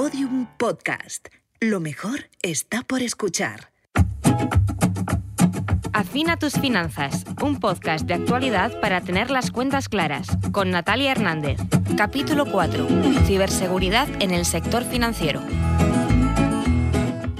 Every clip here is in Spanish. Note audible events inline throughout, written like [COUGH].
Podium Podcast. Lo mejor está por escuchar. Afina tus finanzas, un podcast de actualidad para tener las cuentas claras, con Natalia Hernández. Capítulo 4. Ciberseguridad en el sector financiero.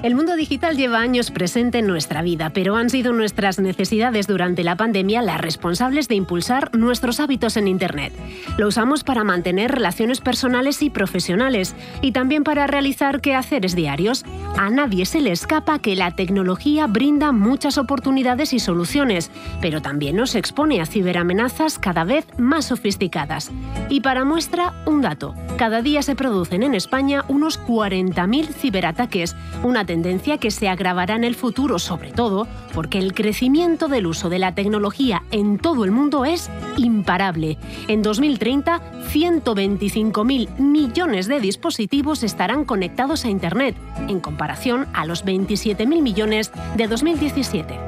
El mundo digital lleva años presente en nuestra vida, pero han sido nuestras necesidades durante la pandemia las responsables de impulsar nuestros hábitos en Internet. Lo usamos para mantener relaciones personales y profesionales y también para realizar quehaceres diarios. A nadie se le escapa que la tecnología brinda muchas oportunidades y soluciones, pero también nos expone a ciberamenazas cada vez más sofisticadas. Y para muestra, un dato. Cada día se producen en España unos 40.000 ciberataques, una tendencia que se agravará en el futuro, sobre todo porque el crecimiento del uso de la tecnología en todo el mundo es imparable. En 2030, 125.000 millones de dispositivos estarán conectados a Internet, en comparación a los 27.000 millones de 2017.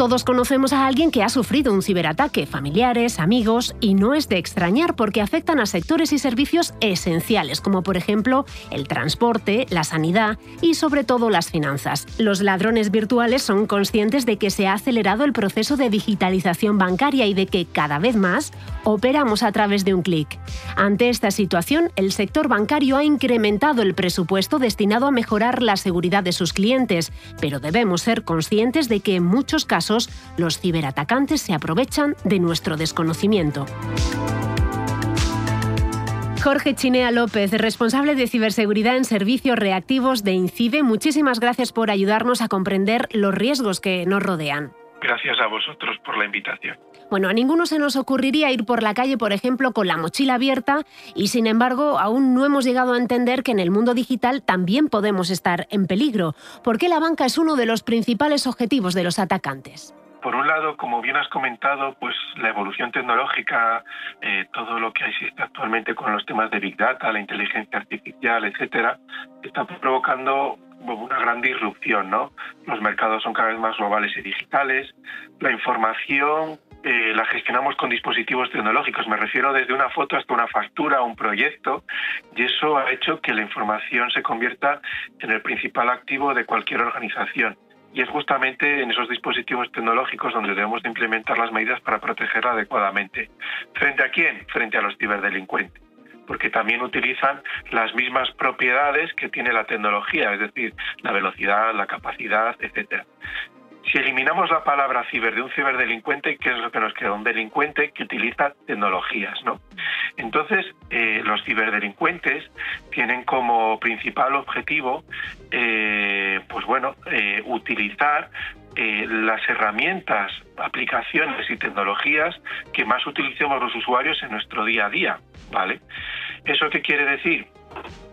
Todos conocemos a alguien que ha sufrido un ciberataque, familiares, amigos, y no es de extrañar porque afectan a sectores y servicios esenciales, como por ejemplo el transporte, la sanidad y sobre todo las finanzas. Los ladrones virtuales son conscientes de que se ha acelerado el proceso de digitalización bancaria y de que cada vez más operamos a través de un clic. Ante esta situación, el sector bancario ha incrementado el presupuesto destinado a mejorar la seguridad de sus clientes, pero debemos ser conscientes de que en muchos casos los ciberatacantes se aprovechan de nuestro desconocimiento. Jorge Chinea López, responsable de ciberseguridad en servicios reactivos de INCIBE, muchísimas gracias por ayudarnos a comprender los riesgos que nos rodean. Gracias a vosotros por la invitación. Bueno, a ninguno se nos ocurriría ir por la calle, por ejemplo, con la mochila abierta y sin embargo aún no hemos llegado a entender que en el mundo digital también podemos estar en peligro. ¿Por qué la banca es uno de los principales objetivos de los atacantes? Por un lado, como bien has comentado, pues la evolución tecnológica, eh, todo lo que existe actualmente con los temas de Big Data, la inteligencia artificial, etcétera, está provocando una gran disrupción, ¿no? Los mercados son cada vez más globales y digitales, la información eh, la gestionamos con dispositivos tecnológicos. Me refiero desde una foto hasta una factura, un proyecto, y eso ha hecho que la información se convierta en el principal activo de cualquier organización. Y es justamente en esos dispositivos tecnológicos donde debemos de implementar las medidas para protegerla adecuadamente. ¿Frente a quién? Frente a los ciberdelincuentes porque también utilizan las mismas propiedades que tiene la tecnología, es decir, la velocidad, la capacidad, etcétera. Si eliminamos la palabra ciber de un ciberdelincuente, ¿qué es lo que nos queda? Un delincuente que utiliza tecnologías, ¿no? Entonces, eh, los ciberdelincuentes tienen como principal objetivo, eh, pues bueno, eh, utilizar las herramientas, aplicaciones y tecnologías que más utilicemos los usuarios en nuestro día a día, ¿vale? ¿Eso qué quiere decir?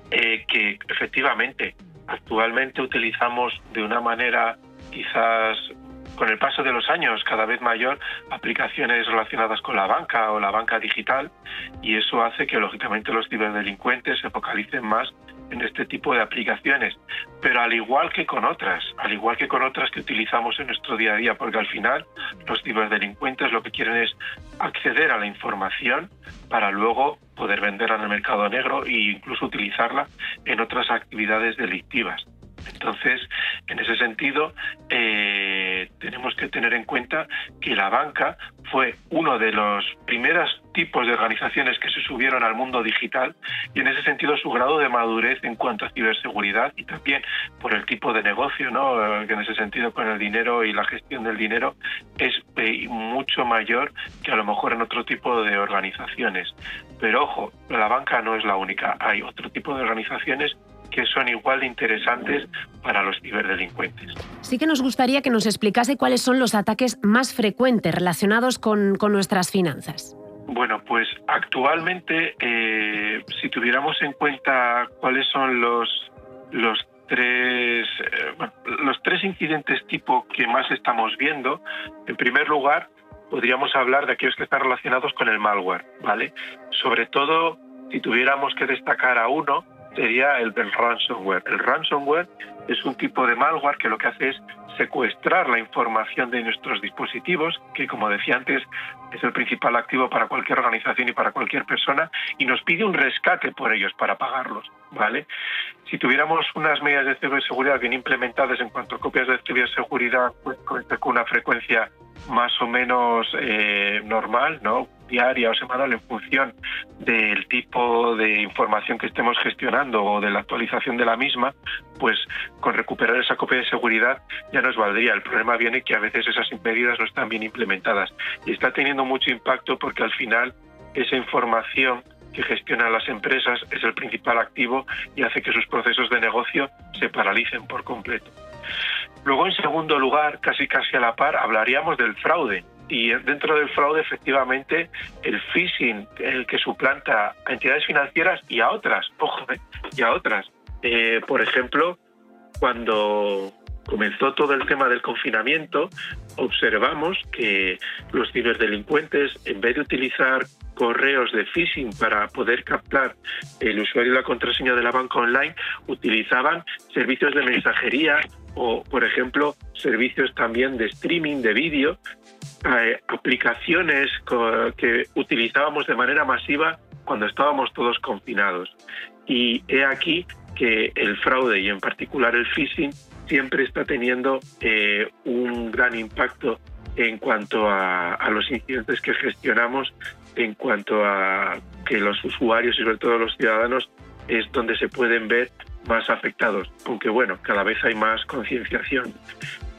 que efectivamente actualmente utilizamos de una manera quizás con el paso de los años cada vez mayor aplicaciones relacionadas con la banca o la banca digital y eso hace que lógicamente los ciberdelincuentes se focalicen más en este tipo de aplicaciones, pero al igual que con otras, al igual que con otras que utilizamos en nuestro día a día, porque al final los ciberdelincuentes lo que quieren es acceder a la información para luego poder venderla en el mercado negro e incluso utilizarla en otras actividades delictivas. Entonces, en ese sentido, eh, tenemos que tener en cuenta que la banca fue uno de los primeros tipos de organizaciones que se subieron al mundo digital y en ese sentido su grado de madurez en cuanto a ciberseguridad y también por el tipo de negocio, ¿no? que en ese sentido con el dinero y la gestión del dinero es eh, mucho mayor que a lo mejor en otro tipo de organizaciones. Pero ojo, la banca no es la única, hay otro tipo de organizaciones que son igual de interesantes para los ciberdelincuentes. Sí que nos gustaría que nos explicase cuáles son los ataques más frecuentes relacionados con, nuestras finanzas. Bueno, pues actualmente, eh, si tuviéramos en cuenta cuáles son los, los tres eh, los tres incidentes tipo que más estamos viendo, en primer lugar, podríamos hablar de aquellos que están relacionados con el malware, ¿vale? Sobre todo, si tuviéramos que destacar a uno, sería el del ransomware. El ransomware es un tipo de malware que lo que hace es secuestrar la información de nuestros dispositivos, que como decía antes es el principal activo para cualquier organización y para cualquier persona, y nos pide un rescate por ellos para pagarlos, ¿vale? Si tuviéramos unas medidas de ciberseguridad bien implementadas en cuanto a copias de ciberseguridad pues, con una frecuencia más o menos eh, normal, ¿no? Diaria o semanal en función del tipo de información que estemos gestionando o de la actualización de la misma, pues con recuperar esa copia de seguridad ya nos valdría. El problema viene que a veces esas medidas no están bien implementadas y está teniendo mucho impacto porque al final esa información que gestionan las empresas es el principal activo y hace que sus procesos de negocio se paralicen por completo. Luego, en segundo lugar, casi casi a la par, hablaríamos del fraude. Y dentro del fraude, efectivamente, el phishing, el que suplanta a entidades financieras y a otras, ojo, eh, y a otras. Eh, por ejemplo, cuando comenzó todo el tema del confinamiento, observamos que los ciberdelincuentes, en vez de utilizar correos de phishing para poder captar el usuario y la contraseña de la banca online, utilizaban servicios de mensajería o, por ejemplo, servicios también de streaming de vídeo, eh, aplicaciones que utilizábamos de manera masiva cuando estábamos todos confinados. Y he aquí que el fraude y en particular el phishing siempre está teniendo eh, un gran impacto en cuanto a, los incidentes que gestionamos, en cuanto a que los usuarios y sobre todo los ciudadanos es donde se pueden ver más afectados, aunque bueno, cada vez hay más concienciación.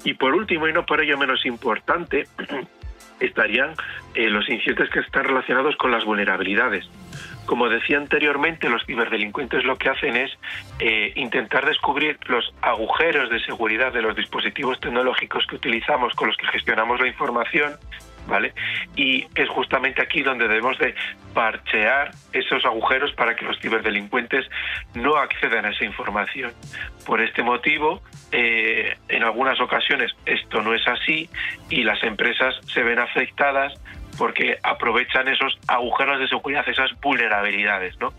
Y por último, y no por ello menos importante, [CLEARS THROAT] estarían eh, los incidentes que están relacionados con las vulnerabilidades. Como decía anteriormente, los ciberdelincuentes lo que hacen es eh, intentar descubrir los agujeros de seguridad de los dispositivos tecnológicos que utilizamos, con los que gestionamos la información, ¿vale? Y es justamente aquí donde debemos de parchear esos agujeros para que los ciberdelincuentes no accedan a esa información. Por este motivo, eh, en algunas ocasiones esto no es así y las empresas se ven afectadas porque aprovechan esos agujeros de seguridad, esas vulnerabilidades, ¿no?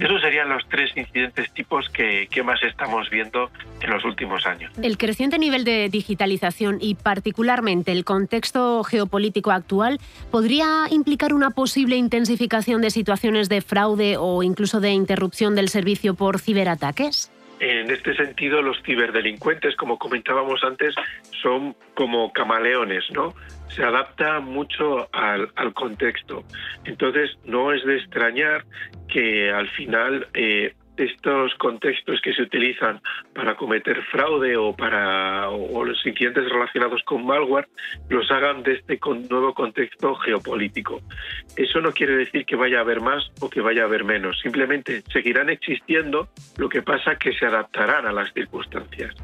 Esos serían los tres incidentes tipos que, más estamos viendo en los últimos años. El creciente nivel de digitalización y particularmente el contexto geopolítico actual podría implicar una posible intensificación de situaciones de fraude o incluso de interrupción del servicio por ciberataques. En este sentido, los ciberdelincuentes, como comentábamos antes, son como camaleones, ¿no? Se adapta mucho al, contexto. Entonces, no es de extrañar que al final eh, estos contextos que se utilizan para cometer fraude o para o los incidentes relacionados con malware los hagan de este nuevo contexto geopolítico. Eso no quiere decir que vaya a haber más o que vaya a haber menos, simplemente seguirán existiendo, lo que pasa que se adaptarán a las circunstancias.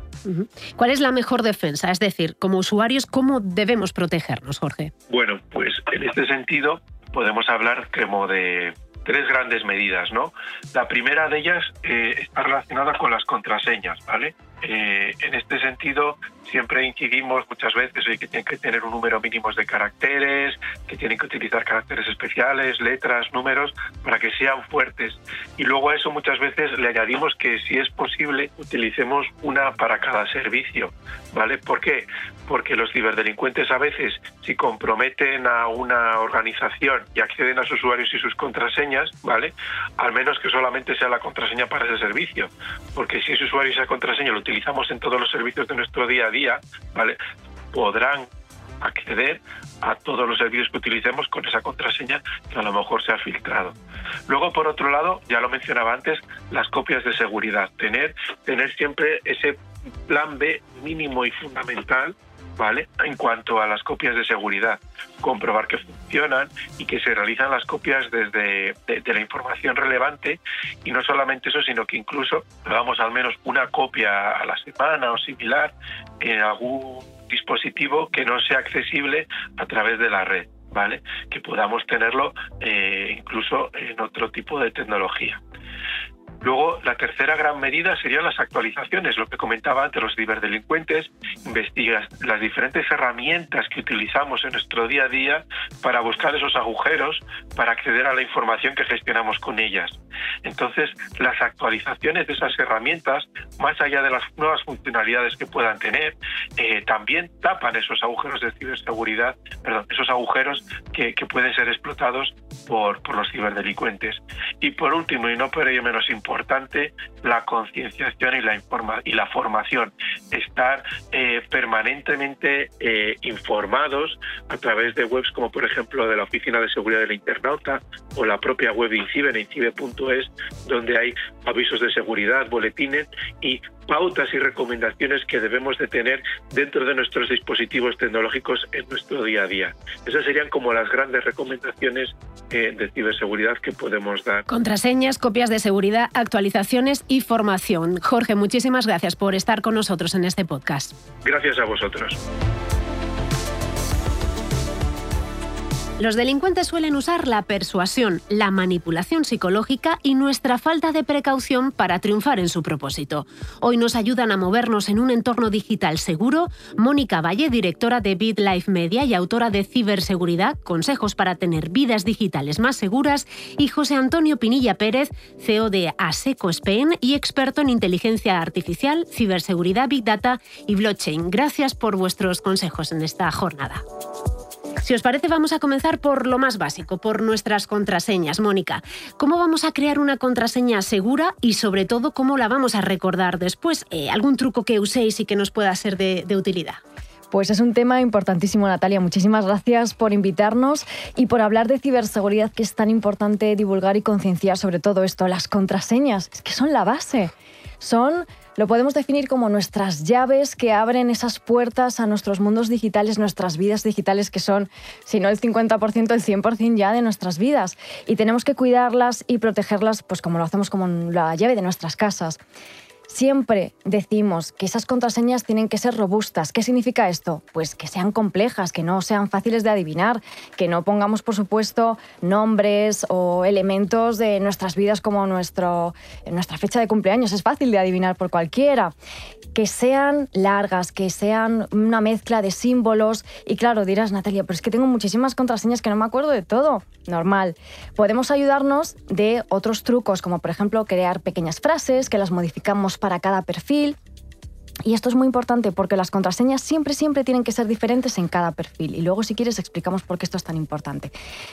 ¿Cuál es la mejor defensa? Es decir, como usuarios, ¿cómo debemos protegernos, Jorge? Bueno, pues en este sentido podemos hablar como de tres grandes medidas, ¿no? La primera de ellas eh, está relacionada con las contraseñas, ¿vale? Eh, en este sentido, siempre incidimos muchas veces en que tienen que tener un número mínimo de caracteres, que tienen que utilizar caracteres especiales, letras, números, para que sean fuertes. Y luego a eso muchas veces le añadimos que si es posible utilicemos una para cada servicio, ¿vale? ¿Por qué? Porque los ciberdelincuentes a veces, si comprometen a una organización y acceden a sus usuarios y sus contraseñas, ¿vale? Al menos que solamente sea la contraseña para ese servicio. Porque si ese usuario y esa contraseña lo utilizamos en todos los servicios de nuestro día a día, ¿vale? Podrán acceder a todos los servicios que utilicemos con esa contraseña que a lo mejor se ha filtrado. Luego, por otro lado, ya lo mencionaba antes, las copias de seguridad. Tener, tener siempre ese plan B mínimo y fundamental ¿vale? En cuanto a las copias de seguridad, comprobar que funcionan y que se realizan las copias desde de, la información relevante y no solamente eso, sino que incluso hagamos al menos una copia a la semana o similar en algún dispositivo que no sea accesible a través de la red. ¿Vale? Que podamos tenerlo eh, incluso en otro tipo de tecnología. Luego, la tercera gran medida serían las actualizaciones, lo que comentaba antes, los ciberdelincuentes investigan las diferentes herramientas que utilizamos en nuestro día a día para buscar esos agujeros, para acceder a la información que gestionamos con ellas. Entonces, las actualizaciones de esas herramientas, más allá de las nuevas funcionalidades que puedan tener, eh, también tapan esos agujeros de ciberseguridad, perdón, esos agujeros que, pueden ser explotados por, por los ciberdelincuentes. Y por último, y no por ello menos importante, la concienciación y la, informa y la formación. Estar eh, permanentemente eh, informados a través de webs como por ejemplo de la Oficina de Seguridad del Internauta o la propia web de Incibe, en incibe.es, donde hay avisos de seguridad, boletines y pautas y recomendaciones que debemos de tener dentro de nuestros dispositivos tecnológicos en nuestro día a día. Esas serían como las grandes recomendaciones eh, de ciberseguridad que podemos dar. Contraseñas, copias de seguridad, actualizaciones y formación. Jorge, muchísimas gracias por estar con nosotros en este podcast. Gracias a vosotros. Los delincuentes suelen usar la persuasión, la manipulación psicológica y nuestra falta de precaución para triunfar en su propósito. Hoy nos ayudan a movernos en un entorno digital seguro Mónica Valle, directora de BitLife Media y autora de Ciberseguridad, consejos para tener vidas digitales más seguras, y José Antonio Pinilla Pérez, CEO de Aseco Spain y experto en inteligencia artificial, ciberseguridad, big data y blockchain. Gracias por vuestros consejos en esta jornada. Si os parece, vamos a comenzar por lo más básico, por nuestras contraseñas. Mónica, ¿cómo vamos a crear una contraseña segura y sobre todo cómo la vamos a recordar después? Eh, ¿Algún truco que uséis y que nos pueda ser de, de utilidad? Pues es un tema importantísimo, Natalia. Muchísimas gracias por invitarnos y por hablar de ciberseguridad, que es tan importante divulgar y concienciar sobre todo esto. Las contraseñas, es que son la base. Son lo podemos definir como nuestras llaves que abren esas puertas a nuestros mundos digitales, nuestras vidas digitales, que son, si no el 50%, el 100% ya de nuestras vidas. Y tenemos que cuidarlas y protegerlas, pues como lo hacemos como la llave de nuestras casas. Siempre decimos que esas contraseñas tienen que ser robustas. ¿Qué significa esto? Pues que sean complejas, que no sean fáciles de adivinar, que no pongamos, por supuesto, nombres o elementos de nuestras vidas como nuestra fecha de cumpleaños. Es fácil de adivinar por cualquiera que sean largas, que sean una mezcla de símbolos. Y claro, dirás, Natalia, pero es que tengo muchísimas contraseñas que no me acuerdo de todo. Normal. Podemos ayudarnos de otros trucos, como por ejemplo crear pequeñas frases que las modificamos para cada perfil y esto es muy importante porque las contraseñas siempre, siempre tienen que ser diferentes en cada perfil. Y luego, si quieres, explicamos por qué esto es tan importante.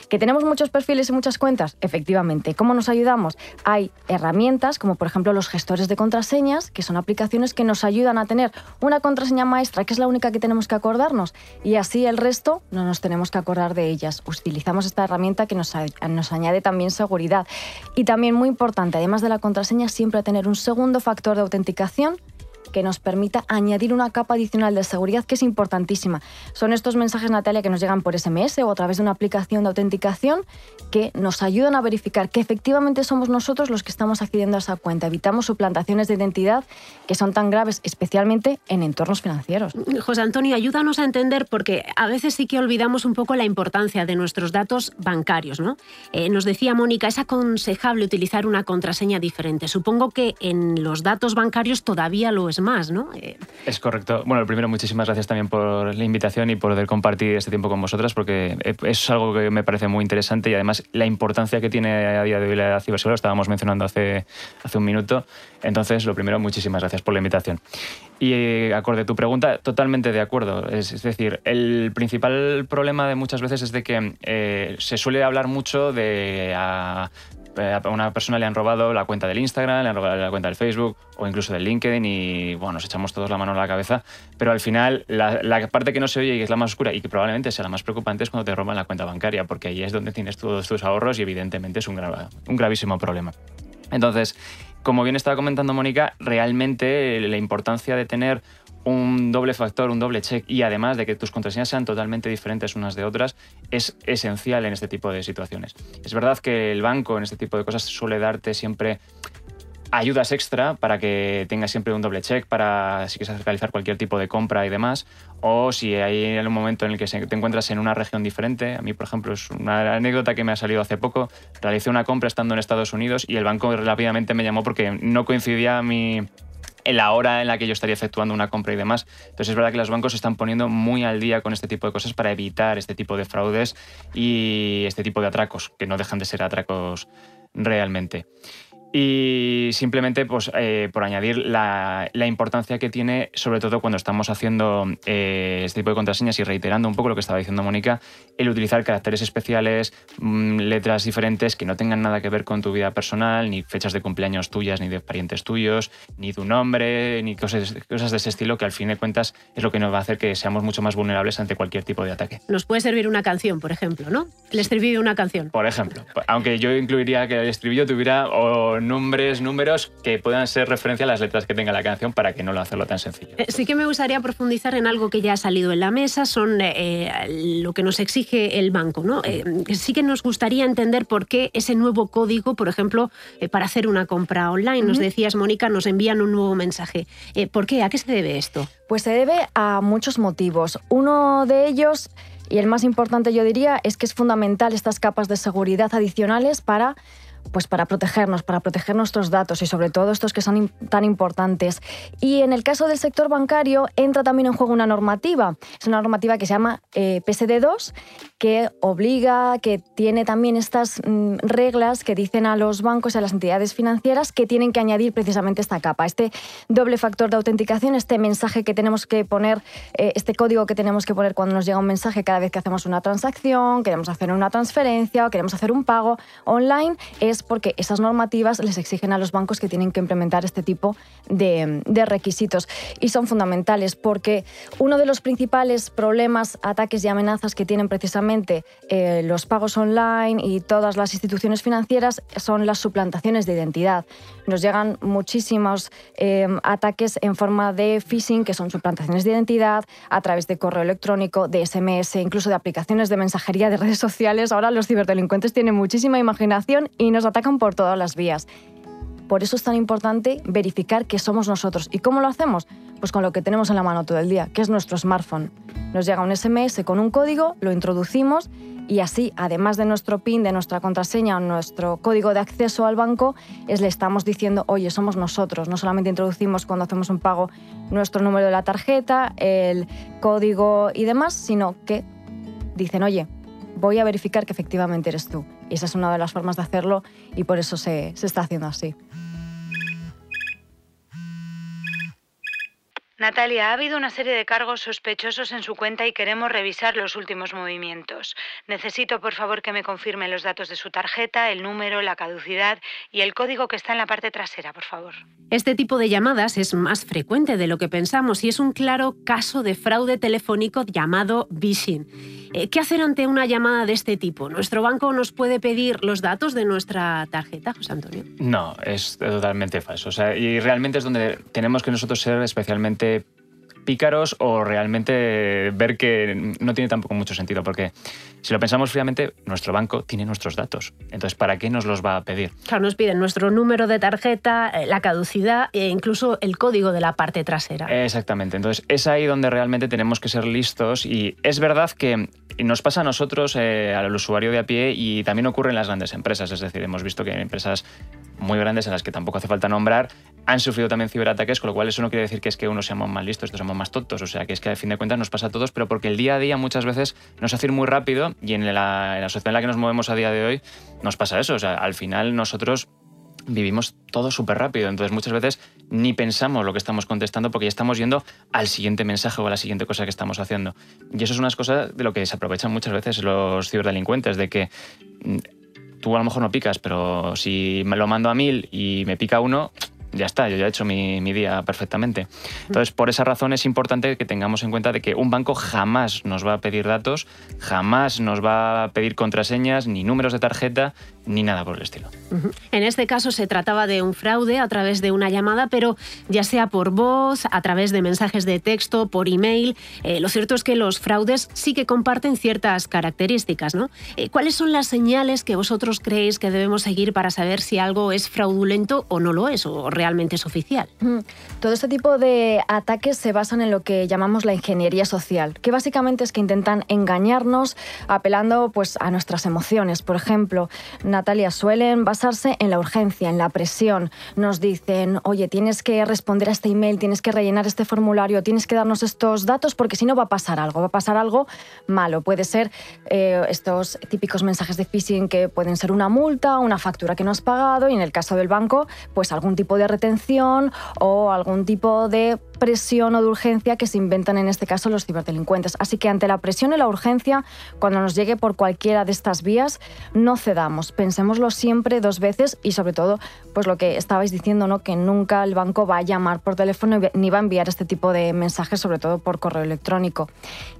¿Que tenemos muchos perfiles y muchas cuentas? Efectivamente. ¿Cómo nos ayudamos? Hay herramientas, como por ejemplo los gestores de contraseñas, que son aplicaciones que nos ayudan a tener una contraseña maestra, que es la única que tenemos que acordarnos. Y así el resto no nos tenemos que acordar de ellas. Utilizamos esta herramienta que nos, nos añade también seguridad. Y también muy importante, además de la contraseña, siempre tener un segundo factor de autenticación que nos permita añadir una capa adicional de seguridad que es importantísima. Son estos mensajes, Natalia, que nos llegan por SMS o a través de una aplicación de autenticación que nos ayudan a verificar que efectivamente somos nosotros los que estamos accediendo a esa cuenta. Evitamos suplantaciones de identidad que son tan graves, especialmente en entornos financieros. José Antonio, ayúdanos a entender, porque a veces sí que olvidamos un poco la importancia de nuestros datos bancarios. ¿no? Eh, nos decía Mónica, es aconsejable utilizar una contraseña diferente. Supongo que en los datos bancarios todavía lo es más, ¿no? Eh, es correcto. Bueno, lo primero, muchísimas gracias también por la invitación y por poder compartir este tiempo con vosotras, porque es algo que me parece muy interesante y además la importancia que tiene a día de hoy la ciberseguridad, estábamos mencionando hace, hace un minuto. Entonces, lo primero, muchísimas gracias por la invitación. Y eh, acorde a tu pregunta, totalmente de acuerdo. Es, decir, el principal problema de muchas veces es de que eh, se suele hablar mucho de eh, a una persona le han robado la cuenta del Instagram, le han robado la cuenta del Facebook o incluso del LinkedIn y bueno, nos echamos todos la mano a la cabeza, pero al final la, parte que no se oye y que es la más oscura y que probablemente sea la más preocupante es cuando te roban la cuenta bancaria, porque ahí es donde tienes todos tus ahorros y evidentemente es un, un gravísimo problema. Entonces, como bien estaba comentando Mónica, realmente la importancia de tener un doble factor, un doble check y además de que tus contraseñas sean totalmente diferentes unas de otras es esencial en este tipo de situaciones. Es verdad que el banco en este tipo de cosas suele darte siempre ayudas extra para que tengas siempre un doble check para si quieres realizar cualquier tipo de compra y demás. O si hay un momento en el que te encuentras en una región diferente. A mí, por ejemplo, es una anécdota que me ha salido hace poco. Realicé una compra estando en Estados Unidos y el banco rápidamente me llamó porque no coincidía mi, la hora en la que yo estaría efectuando una compra y demás. Entonces es verdad que los bancos se están poniendo muy al día con este tipo de cosas para evitar este tipo de fraudes y este tipo de atracos, que no dejan de ser atracos realmente. Y simplemente, pues, eh, por añadir la, importancia que tiene, sobre todo cuando estamos haciendo eh, este tipo de contraseñas y reiterando un poco lo que estaba diciendo Mónica, el utilizar caracteres especiales, mm, letras diferentes que no tengan nada que ver con tu vida personal, ni fechas de cumpleaños tuyas, ni de parientes tuyos, ni tu nombre, ni cosas, cosas de ese estilo, que al fin de cuentas es lo que nos va a hacer que seamos mucho más vulnerables ante cualquier tipo de ataque. Nos puede servir una canción, por ejemplo, ¿no? El estribillo de una canción. Por ejemplo. Aunque yo incluiría que el estribillo tuviera o nombres, números que puedan ser referencia a las letras que tenga la canción para que no lo hacerlo tan sencillo. Eh, sí que me gustaría profundizar en algo que ya ha salido en la mesa, son eh, lo que nos exige el banco. ¿no? Eh, sí que nos gustaría entender por qué ese nuevo código, por ejemplo, para hacer una compra online, nos decías, Mónica, nos envían un nuevo mensaje. ¿Por qué? ¿A qué se debe esto? Pues se debe a muchos motivos. Uno de ellos y el más importante yo diría es que es fundamental estas capas de seguridad adicionales para pues para protegernos, para proteger nuestros datos y sobre todo estos que son tan importantes. Y en el caso del sector bancario entra también en juego una normativa. Es una normativa que se llama eh, PSD2 que obliga, que tiene también estas mm, reglas que dicen a los bancos y a las entidades financieras que tienen que añadir precisamente esta capa, este doble factor de autenticación, este mensaje que tenemos que poner, eh, este código que tenemos que poner cuando nos llega un mensaje cada vez que hacemos una transacción, queremos hacer una transferencia o queremos hacer un pago online, es porque esas normativas les exigen a los bancos que tienen que implementar este tipo de, requisitos. Y son fundamentales porque uno de los principales problemas, ataques y amenazas que tienen precisamente eh, los pagos online y todas las instituciones financieras son las suplantaciones de identidad. Nos llegan muchísimos eh, ataques en forma de phishing, que son suplantaciones de identidad, a través de correo electrónico, de SMS, incluso de aplicaciones de mensajería de redes sociales. Ahora los ciberdelincuentes tienen muchísima imaginación y nos atacan por todas las vías. Por eso es tan importante verificar que somos nosotros. ¿Y cómo lo hacemos? Pues con lo que tenemos en la mano todo el día, que es nuestro smartphone. Nos llega un SMS con un código, lo introducimos y así, además de nuestro PIN, de nuestra contraseña o nuestro código de acceso al banco, es le estamos diciendo, oye, somos nosotros. No solamente introducimos cuando hacemos un pago nuestro número de la tarjeta, el código y demás, sino que dicen, oye, voy a verificar que efectivamente eres tú. Esa es una de las formas de hacerlo y por eso se, se está haciendo así. Natalia, ha habido una serie de cargos sospechosos en su cuenta y queremos revisar los últimos movimientos. Necesito, por favor, que me confirme los datos de su tarjeta, el número, la caducidad y el código que está en la parte trasera, por favor. Este tipo de llamadas es más frecuente de lo que pensamos y es un claro caso de fraude telefónico llamado phishing. Eh, ¿Qué hacer ante una llamada de este tipo? ¿Nuestro banco nos puede pedir los datos de nuestra tarjeta, José Antonio? No, es totalmente falso. O sea, y realmente es donde tenemos que nosotros ser especialmente pícaros o realmente ver que no tiene tampoco mucho sentido, porque si lo pensamos fríamente, nuestro banco tiene nuestros datos. Entonces, ¿para qué nos los va a pedir? Claro, nos piden nuestro número de tarjeta, eh, la caducidad e incluso el código de la parte trasera. Exactamente. Entonces, es ahí donde realmente tenemos que ser listos y es verdad que nos pasa a nosotros, eh, al usuario de a pie, y también ocurre en las grandes empresas. Es decir, hemos visto que hay empresas muy grandes en las que tampoco hace falta nombrar, han sufrido también ciberataques, con lo cual eso no quiere decir que es que uno seamos más listos, estos somos más tontos. O sea, que es que a fin de cuentas nos pasa a todos, pero porque el día a día muchas veces nos hace ir muy rápido y en la, en la sociedad en la que nos movemos a día de hoy nos pasa eso. O sea, al final nosotros vivimos todo súper rápido. Entonces muchas veces ni pensamos lo que estamos contestando porque ya estamos yendo al siguiente mensaje o a la siguiente cosa que estamos haciendo. Y eso es una cosa de lo que se aprovechan muchas veces los ciberdelincuentes, de que mm, tú a lo mejor no picas, pero si me lo mando a mil y me pica uno, ya está, yo ya he hecho mi, día perfectamente. Entonces, por esa razón es importante que tengamos en cuenta de que un banco jamás nos va a pedir datos, jamás nos va a pedir contraseñas ni números de tarjeta ni nada por el estilo. En este caso se trataba de un fraude a través de una llamada, pero ya sea por voz, a través de mensajes de texto, por email, eh, lo cierto es que los fraudes sí que comparten ciertas características, ¿no? Eh, ¿Cuáles son las señales que vosotros creéis que debemos seguir para saber si algo es fraudulento o no lo es, o realmente es oficial? Todo este tipo de ataques se basan en lo que llamamos la ingeniería social, que básicamente es que intentan engañarnos apelando pues, a nuestras emociones. Por ejemplo, Natalia, suelen basarse en la urgencia, en la presión. Nos dicen, oye, tienes que responder a este email, tienes que rellenar este formulario, tienes que darnos estos datos porque si no va a pasar algo, va a pasar algo malo. Puede ser eh, estos típicos mensajes de phishing que pueden ser una multa, una factura que no has pagado y en el caso del banco, pues algún tipo de retención o algún tipo de presión o de urgencia que se inventan en este caso los ciberdelincuentes. Así que ante la presión y la urgencia, cuando nos llegue por cualquiera de estas vías, no cedamos. Pensémoslo siempre dos veces y sobre todo, pues lo que estabais diciendo, ¿no? que nunca el banco va a llamar por teléfono ni va a enviar este tipo de mensajes, sobre todo por correo electrónico.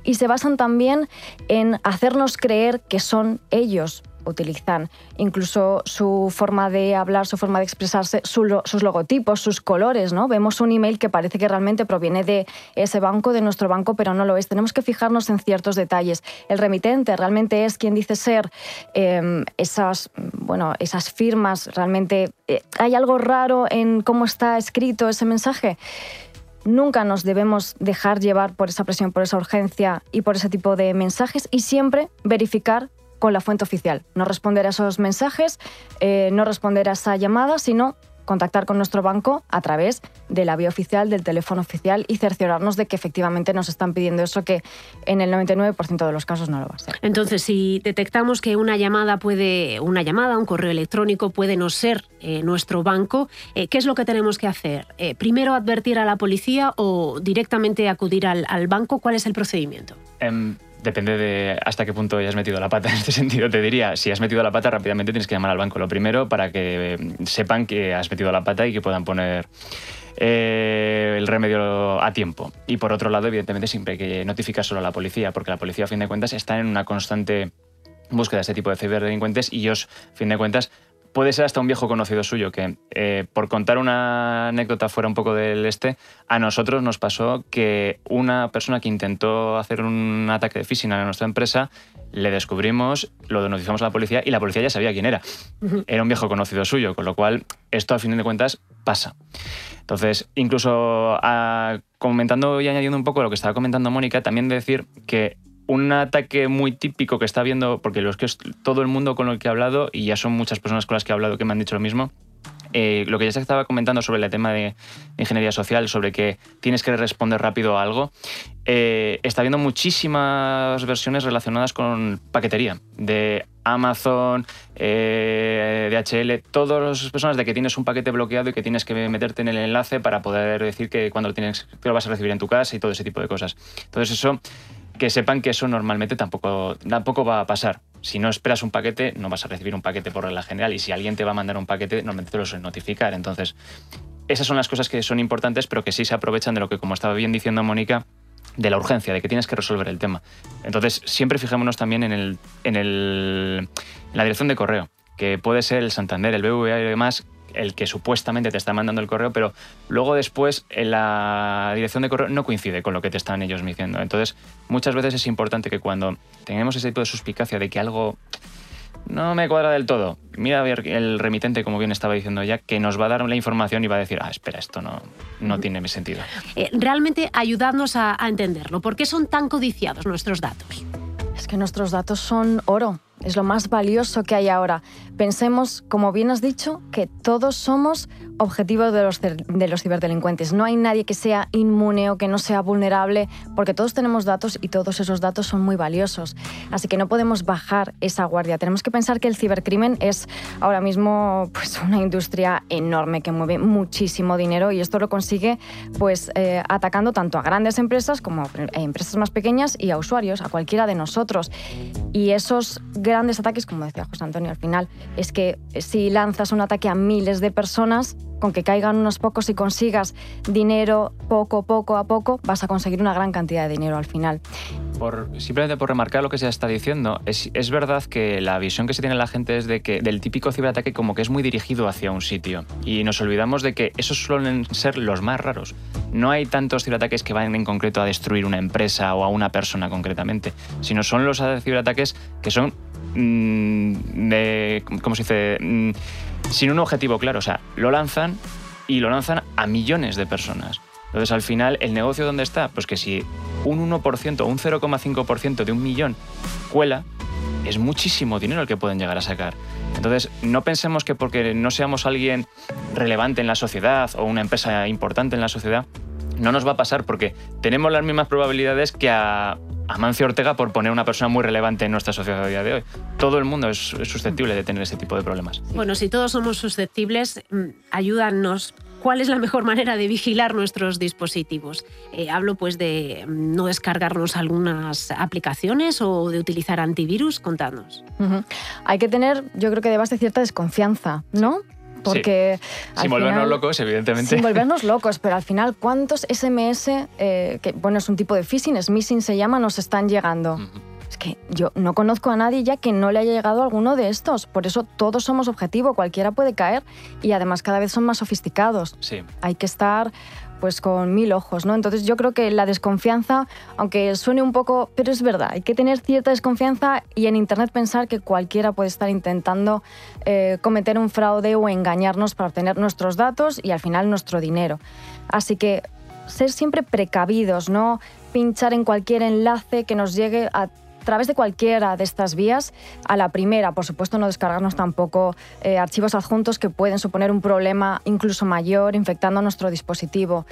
Y se basan también en hacernos creer que son ellos utilizan incluso su forma de hablar, su forma de expresarse, sus logotipos, sus colores, ¿no? Vemos un email que parece que realmente proviene de ese banco, de nuestro banco, pero no lo es. Tenemos que fijarnos en ciertos detalles. El remitente realmente es quien dice ser em, esas, bueno, esas firmas, realmente eh, hay algo raro en cómo está escrito ese mensaje nunca nos debemos dejar llevar por esa presión, por esa urgencia y por ese tipo de mensajes y siempre verificar con la fuente oficial. No responder a esos mensajes, eh, no responder a esa llamada, sino contactar con nuestro banco a través de la vía oficial, del teléfono oficial y cerciorarnos de que efectivamente nos están pidiendo eso que en el 99% de los casos no lo va a ser. Entonces, si detectamos que una llamada puede, una llamada, un correo electrónico puede no ser eh, nuestro banco, eh, ¿qué es lo que tenemos que hacer? ¿Primero advertir a la policía o directamente acudir al, banco? ¿Cuál es el procedimiento? Em, depende de hasta qué punto hayas metido la pata en este [LAUGHS] sentido. Te diría, si has metido la pata, rápidamente tienes que llamar al banco. Lo primero, para que eh, sepan que has metido la pata y que puedan poner eh, el remedio a tiempo. Y por otro lado, evidentemente, siempre hay que notificar solo a la policía, porque la policía, a fin de cuentas, está en una constante búsqueda de este tipo de ciberdelincuentes y ellos, a fin de cuentas, puede ser hasta un viejo conocido suyo que, eh, por contar una anécdota fuera un poco del este, a nosotros nos pasó que una persona que intentó hacer un ataque de phishing a nuestra empresa, le descubrimos, lo denunciamos a la policía y la policía ya sabía quién era. Era un viejo conocido suyo, con lo cual esto a fin de cuentas pasa. Entonces, incluso ah, comentando y añadiendo un poco lo que estaba comentando Mónica, también decir que un ataque muy típico que está viendo, porque los que todo el mundo con el que he hablado, y ya son muchas personas con las que he hablado que me han dicho lo mismo, eh, lo que ya se estaba comentando sobre el tema de ingeniería social, sobre que tienes que responder rápido a algo, eh, está viendo muchísimas versiones relacionadas con paquetería, de Amazon, eh, DHL, todas las personas de que tienes un paquete bloqueado y que tienes que meterte en el enlace para poder decir que cuando lo, tienes, que lo vas a recibir en tu casa y todo ese tipo de cosas. Entonces eso que sepan que eso normalmente tampoco, tampoco va a pasar. Si no esperas un paquete, no vas a recibir un paquete por regla general. Y si alguien te va a mandar un paquete, normalmente te lo suelen notificar. Entonces, esas son las cosas que son importantes, pero que sí se aprovechan de lo que, como estaba bien diciendo Mónica, de la urgencia, de que tienes que resolver el tema. Entonces, siempre fijémonos también en, el, en, el, en la dirección de correo, que puede ser el Santander, el BVA y demás, el que supuestamente te está mandando el correo, pero luego después en la dirección de correo no coincide con lo que te están ellos diciendo. Entonces, muchas veces es importante que cuando tengamos ese tipo de suspicacia de que algo no me cuadra del todo, mira a ver el remitente, como bien estaba diciendo ya, que nos va a dar la información y va a decir, ah, espera, esto no, no tiene sentido. Eh, realmente ayudadnos a, a entenderlo. ¿Por qué son tan codiciados nuestros datos? Es que nuestros datos son oro, es lo más valioso que hay ahora. Pensemos, como bien has dicho, que todos somos objetivos de los, de los ciberdelincuentes. No hay nadie que sea inmune o que no sea vulnerable, porque todos tenemos datos y todos esos datos son muy valiosos. Así que no podemos bajar esa guardia. Tenemos que pensar que el cibercrimen es ahora mismo pues, una industria enorme que mueve muchísimo dinero y esto lo consigue pues, eh, atacando tanto a grandes empresas como a empresas más pequeñas y a usuarios, a cualquiera de nosotros. Y esos grandes ataques, como decía José Antonio al final, es que si lanzas un ataque a miles de personas, con que caigan unos pocos y consigas dinero poco, poco a poco, vas a conseguir una gran cantidad de dinero al final. Por, simplemente por remarcar lo que se está diciendo, es, es, verdad que la visión que se tiene la gente es de que del típico ciberataque como que es muy dirigido hacia un sitio y nos olvidamos de que esos suelen ser los más raros. No hay tantos ciberataques que vayan en concreto a destruir una empresa o a una persona concretamente, sino son los ciberataques que son de, ¿cómo se dice? Mm, sin un objetivo claro, o sea, lo lanzan y lo lanzan a millones de personas. Entonces, al final, ¿el negocio dónde está? Pues que si un 1% o un 0,5% de un millón cuela, es muchísimo dinero el que pueden llegar a sacar. Entonces, no pensemos que porque no seamos alguien relevante en la sociedad o una empresa importante en la sociedad, no nos va a pasar porque tenemos las mismas probabilidades que a, Mancio Ortega por poner una persona muy relevante en nuestra sociedad a día de hoy. Todo el mundo es, es susceptible de tener ese tipo de problemas. Bueno, si todos somos susceptibles, mm, ayúdanos ¿Cuál es la mejor manera de vigilar nuestros dispositivos? Eh, hablo pues de mm, no descargarnos algunas aplicaciones o de utilizar antivirus. Contadnos. Hay que tener, yo creo que de base cierta desconfianza, ¿no? Porque sin volvernos locos, evidentemente. Sin volvernos locos, pero al final, ¿cuántos SMS, eh, que bueno, es un tipo de phishing, smishing se llama, nos están llegando? Es que yo no conozco a nadie ya que no le haya llegado alguno de estos. Por eso todos somos objetivo, cualquiera puede caer y además cada vez son más sofisticados. Sí. Hay que estar pues con mil ojos, ¿no? Entonces yo creo que la desconfianza, aunque suene un poco, pero es verdad, hay que tener cierta desconfianza y en Internet pensar que cualquiera puede estar intentando eh, cometer un fraude o engañarnos para obtener nuestros datos y al final nuestro dinero. Así que ser siempre precavidos, no pinchar en cualquier enlace que nos llegue a través de cualquiera de estas vías. A la primera, por supuesto, no descargarnos tampoco eh, archivos adjuntos que pueden suponer un problema incluso mayor, infectando nuestro dispositivo.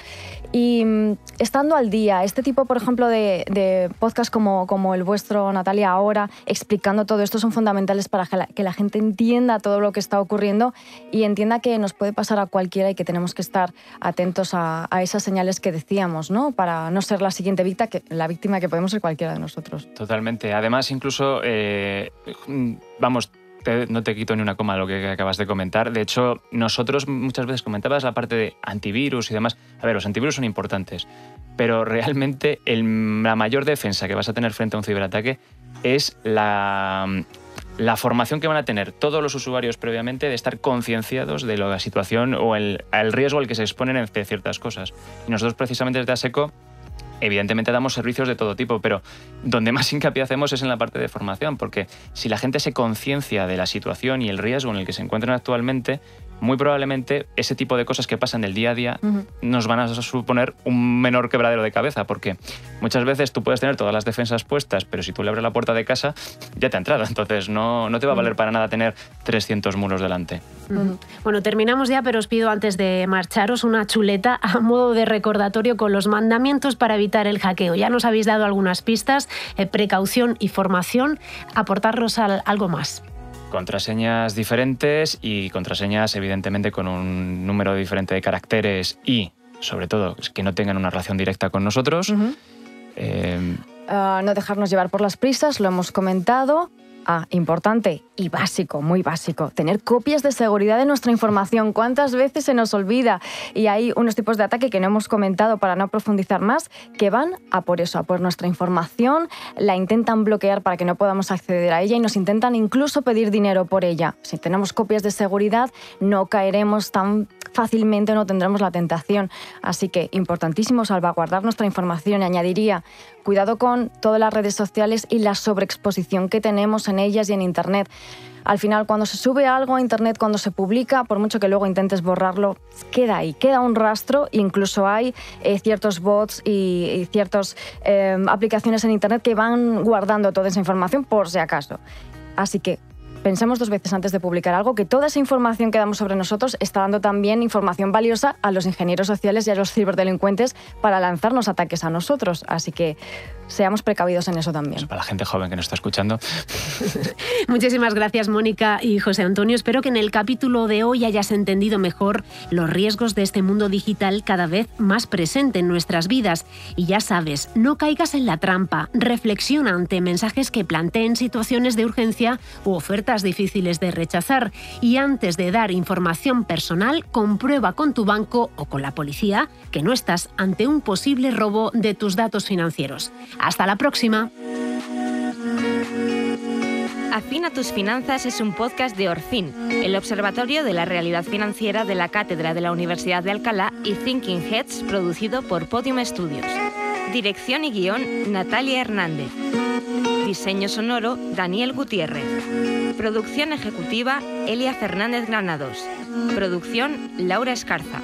Y mm, estando al día, este tipo, por ejemplo, de, de podcast como, como el vuestro, Natalia, ahora, explicando todo esto, son fundamentales para que la, gente entienda todo lo que está ocurriendo y entienda que nos puede pasar a cualquiera y que tenemos que estar atentos a, a esas señales que decíamos, ¿no? Para no ser la siguiente víctima la víctima que podemos ser cualquiera de nosotros. Totalmente. Además, incluso, eh, vamos, no te quito ni una coma de lo que acabas de comentar. De hecho, nosotros muchas veces comentabas la parte de antivirus y demás. A ver, los antivirus son importantes, pero realmente la mayor defensa que vas a tener frente a un ciberataque es la, formación que van a tener todos los usuarios previamente de estar concienciados de la situación o el, riesgo al que se exponen en ciertas cosas. Y nosotros precisamente desde ASECO Evidentemente damos servicios de todo tipo, pero donde más hincapié hacemos es en la parte de formación, porque si la gente se conciencia de la situación y el riesgo en el que se encuentran actualmente, muy probablemente ese tipo de cosas que pasan del día a día nos van a suponer un menor quebradero de cabeza, porque muchas veces tú puedes tener todas las defensas puestas, pero si tú le abres la puerta de casa, ya te ha entrado. Entonces no, no te va a valer para nada tener 300 muros delante. Bueno, terminamos ya, pero os pido antes de marcharos una chuleta a modo de recordatorio con los mandamientos para evitar el hackeo. Ya nos habéis dado algunas pistas, eh, precaución y formación, aportarnos algo más contraseñas diferentes y contraseñas evidentemente con un número diferente de caracteres y sobre todo que no tengan una relación directa con nosotros. Eh, ah, no dejarnos llevar por las prisas, lo hemos comentado. Ah, importante y básico, muy básico, tener copias de seguridad de nuestra información. ¿Cuántas veces se nos olvida? Y hay unos tipos de ataque que no hemos comentado para no profundizar más, que van a por eso, a por nuestra información, la intentan bloquear para que no podamos acceder a ella y nos intentan incluso pedir dinero por ella. Si tenemos copias de seguridad, no caeremos tan fácilmente, no tendremos la tentación. Así que importantísimo salvaguardar nuestra información y añadiría cuidado con todas las redes sociales y la sobreexposición que tenemos en ellas y en Internet. Al final, cuando se sube algo a Internet, cuando se publica, por mucho que luego intentes borrarlo, queda ahí, queda un rastro. Incluso hay eh, ciertos bots y, ciertas eh, aplicaciones en Internet que van guardando toda esa información por si acaso. Así que pensemos dos veces antes de publicar algo, que toda esa información que damos sobre nosotros está dando también información valiosa a los ingenieros sociales y a los ciberdelincuentes para lanzarnos ataques a nosotros. Así que seamos precavidos en eso también. para la gente joven que nos está escuchando. [LAUGHS] Muchísimas gracias, Mónica y José Antonio. Espero que en el capítulo de hoy hayas entendido mejor los riesgos de este mundo digital cada vez más presente en nuestras vidas. Y ya sabes, no caigas en la trampa. Reflexiona ante mensajes que planteen situaciones de urgencia u ofertas difíciles de rechazar. Y antes de dar información personal, comprueba con tu banco o con la policía que no estás ante un posible robo de tus datos financieros. Hasta la próxima. Afina tus finanzas es un podcast de Orfin, el Observatorio de la Realidad Financiera de la Cátedra de la Universidad de Alcalá y Thinking Heads, producido por Podium Studios. Dirección y guion, Natalia Hernández. Diseño sonoro, Daniel Gutiérrez. Producción ejecutiva, Elia Fernández Granados. Producción, Laura Escarza.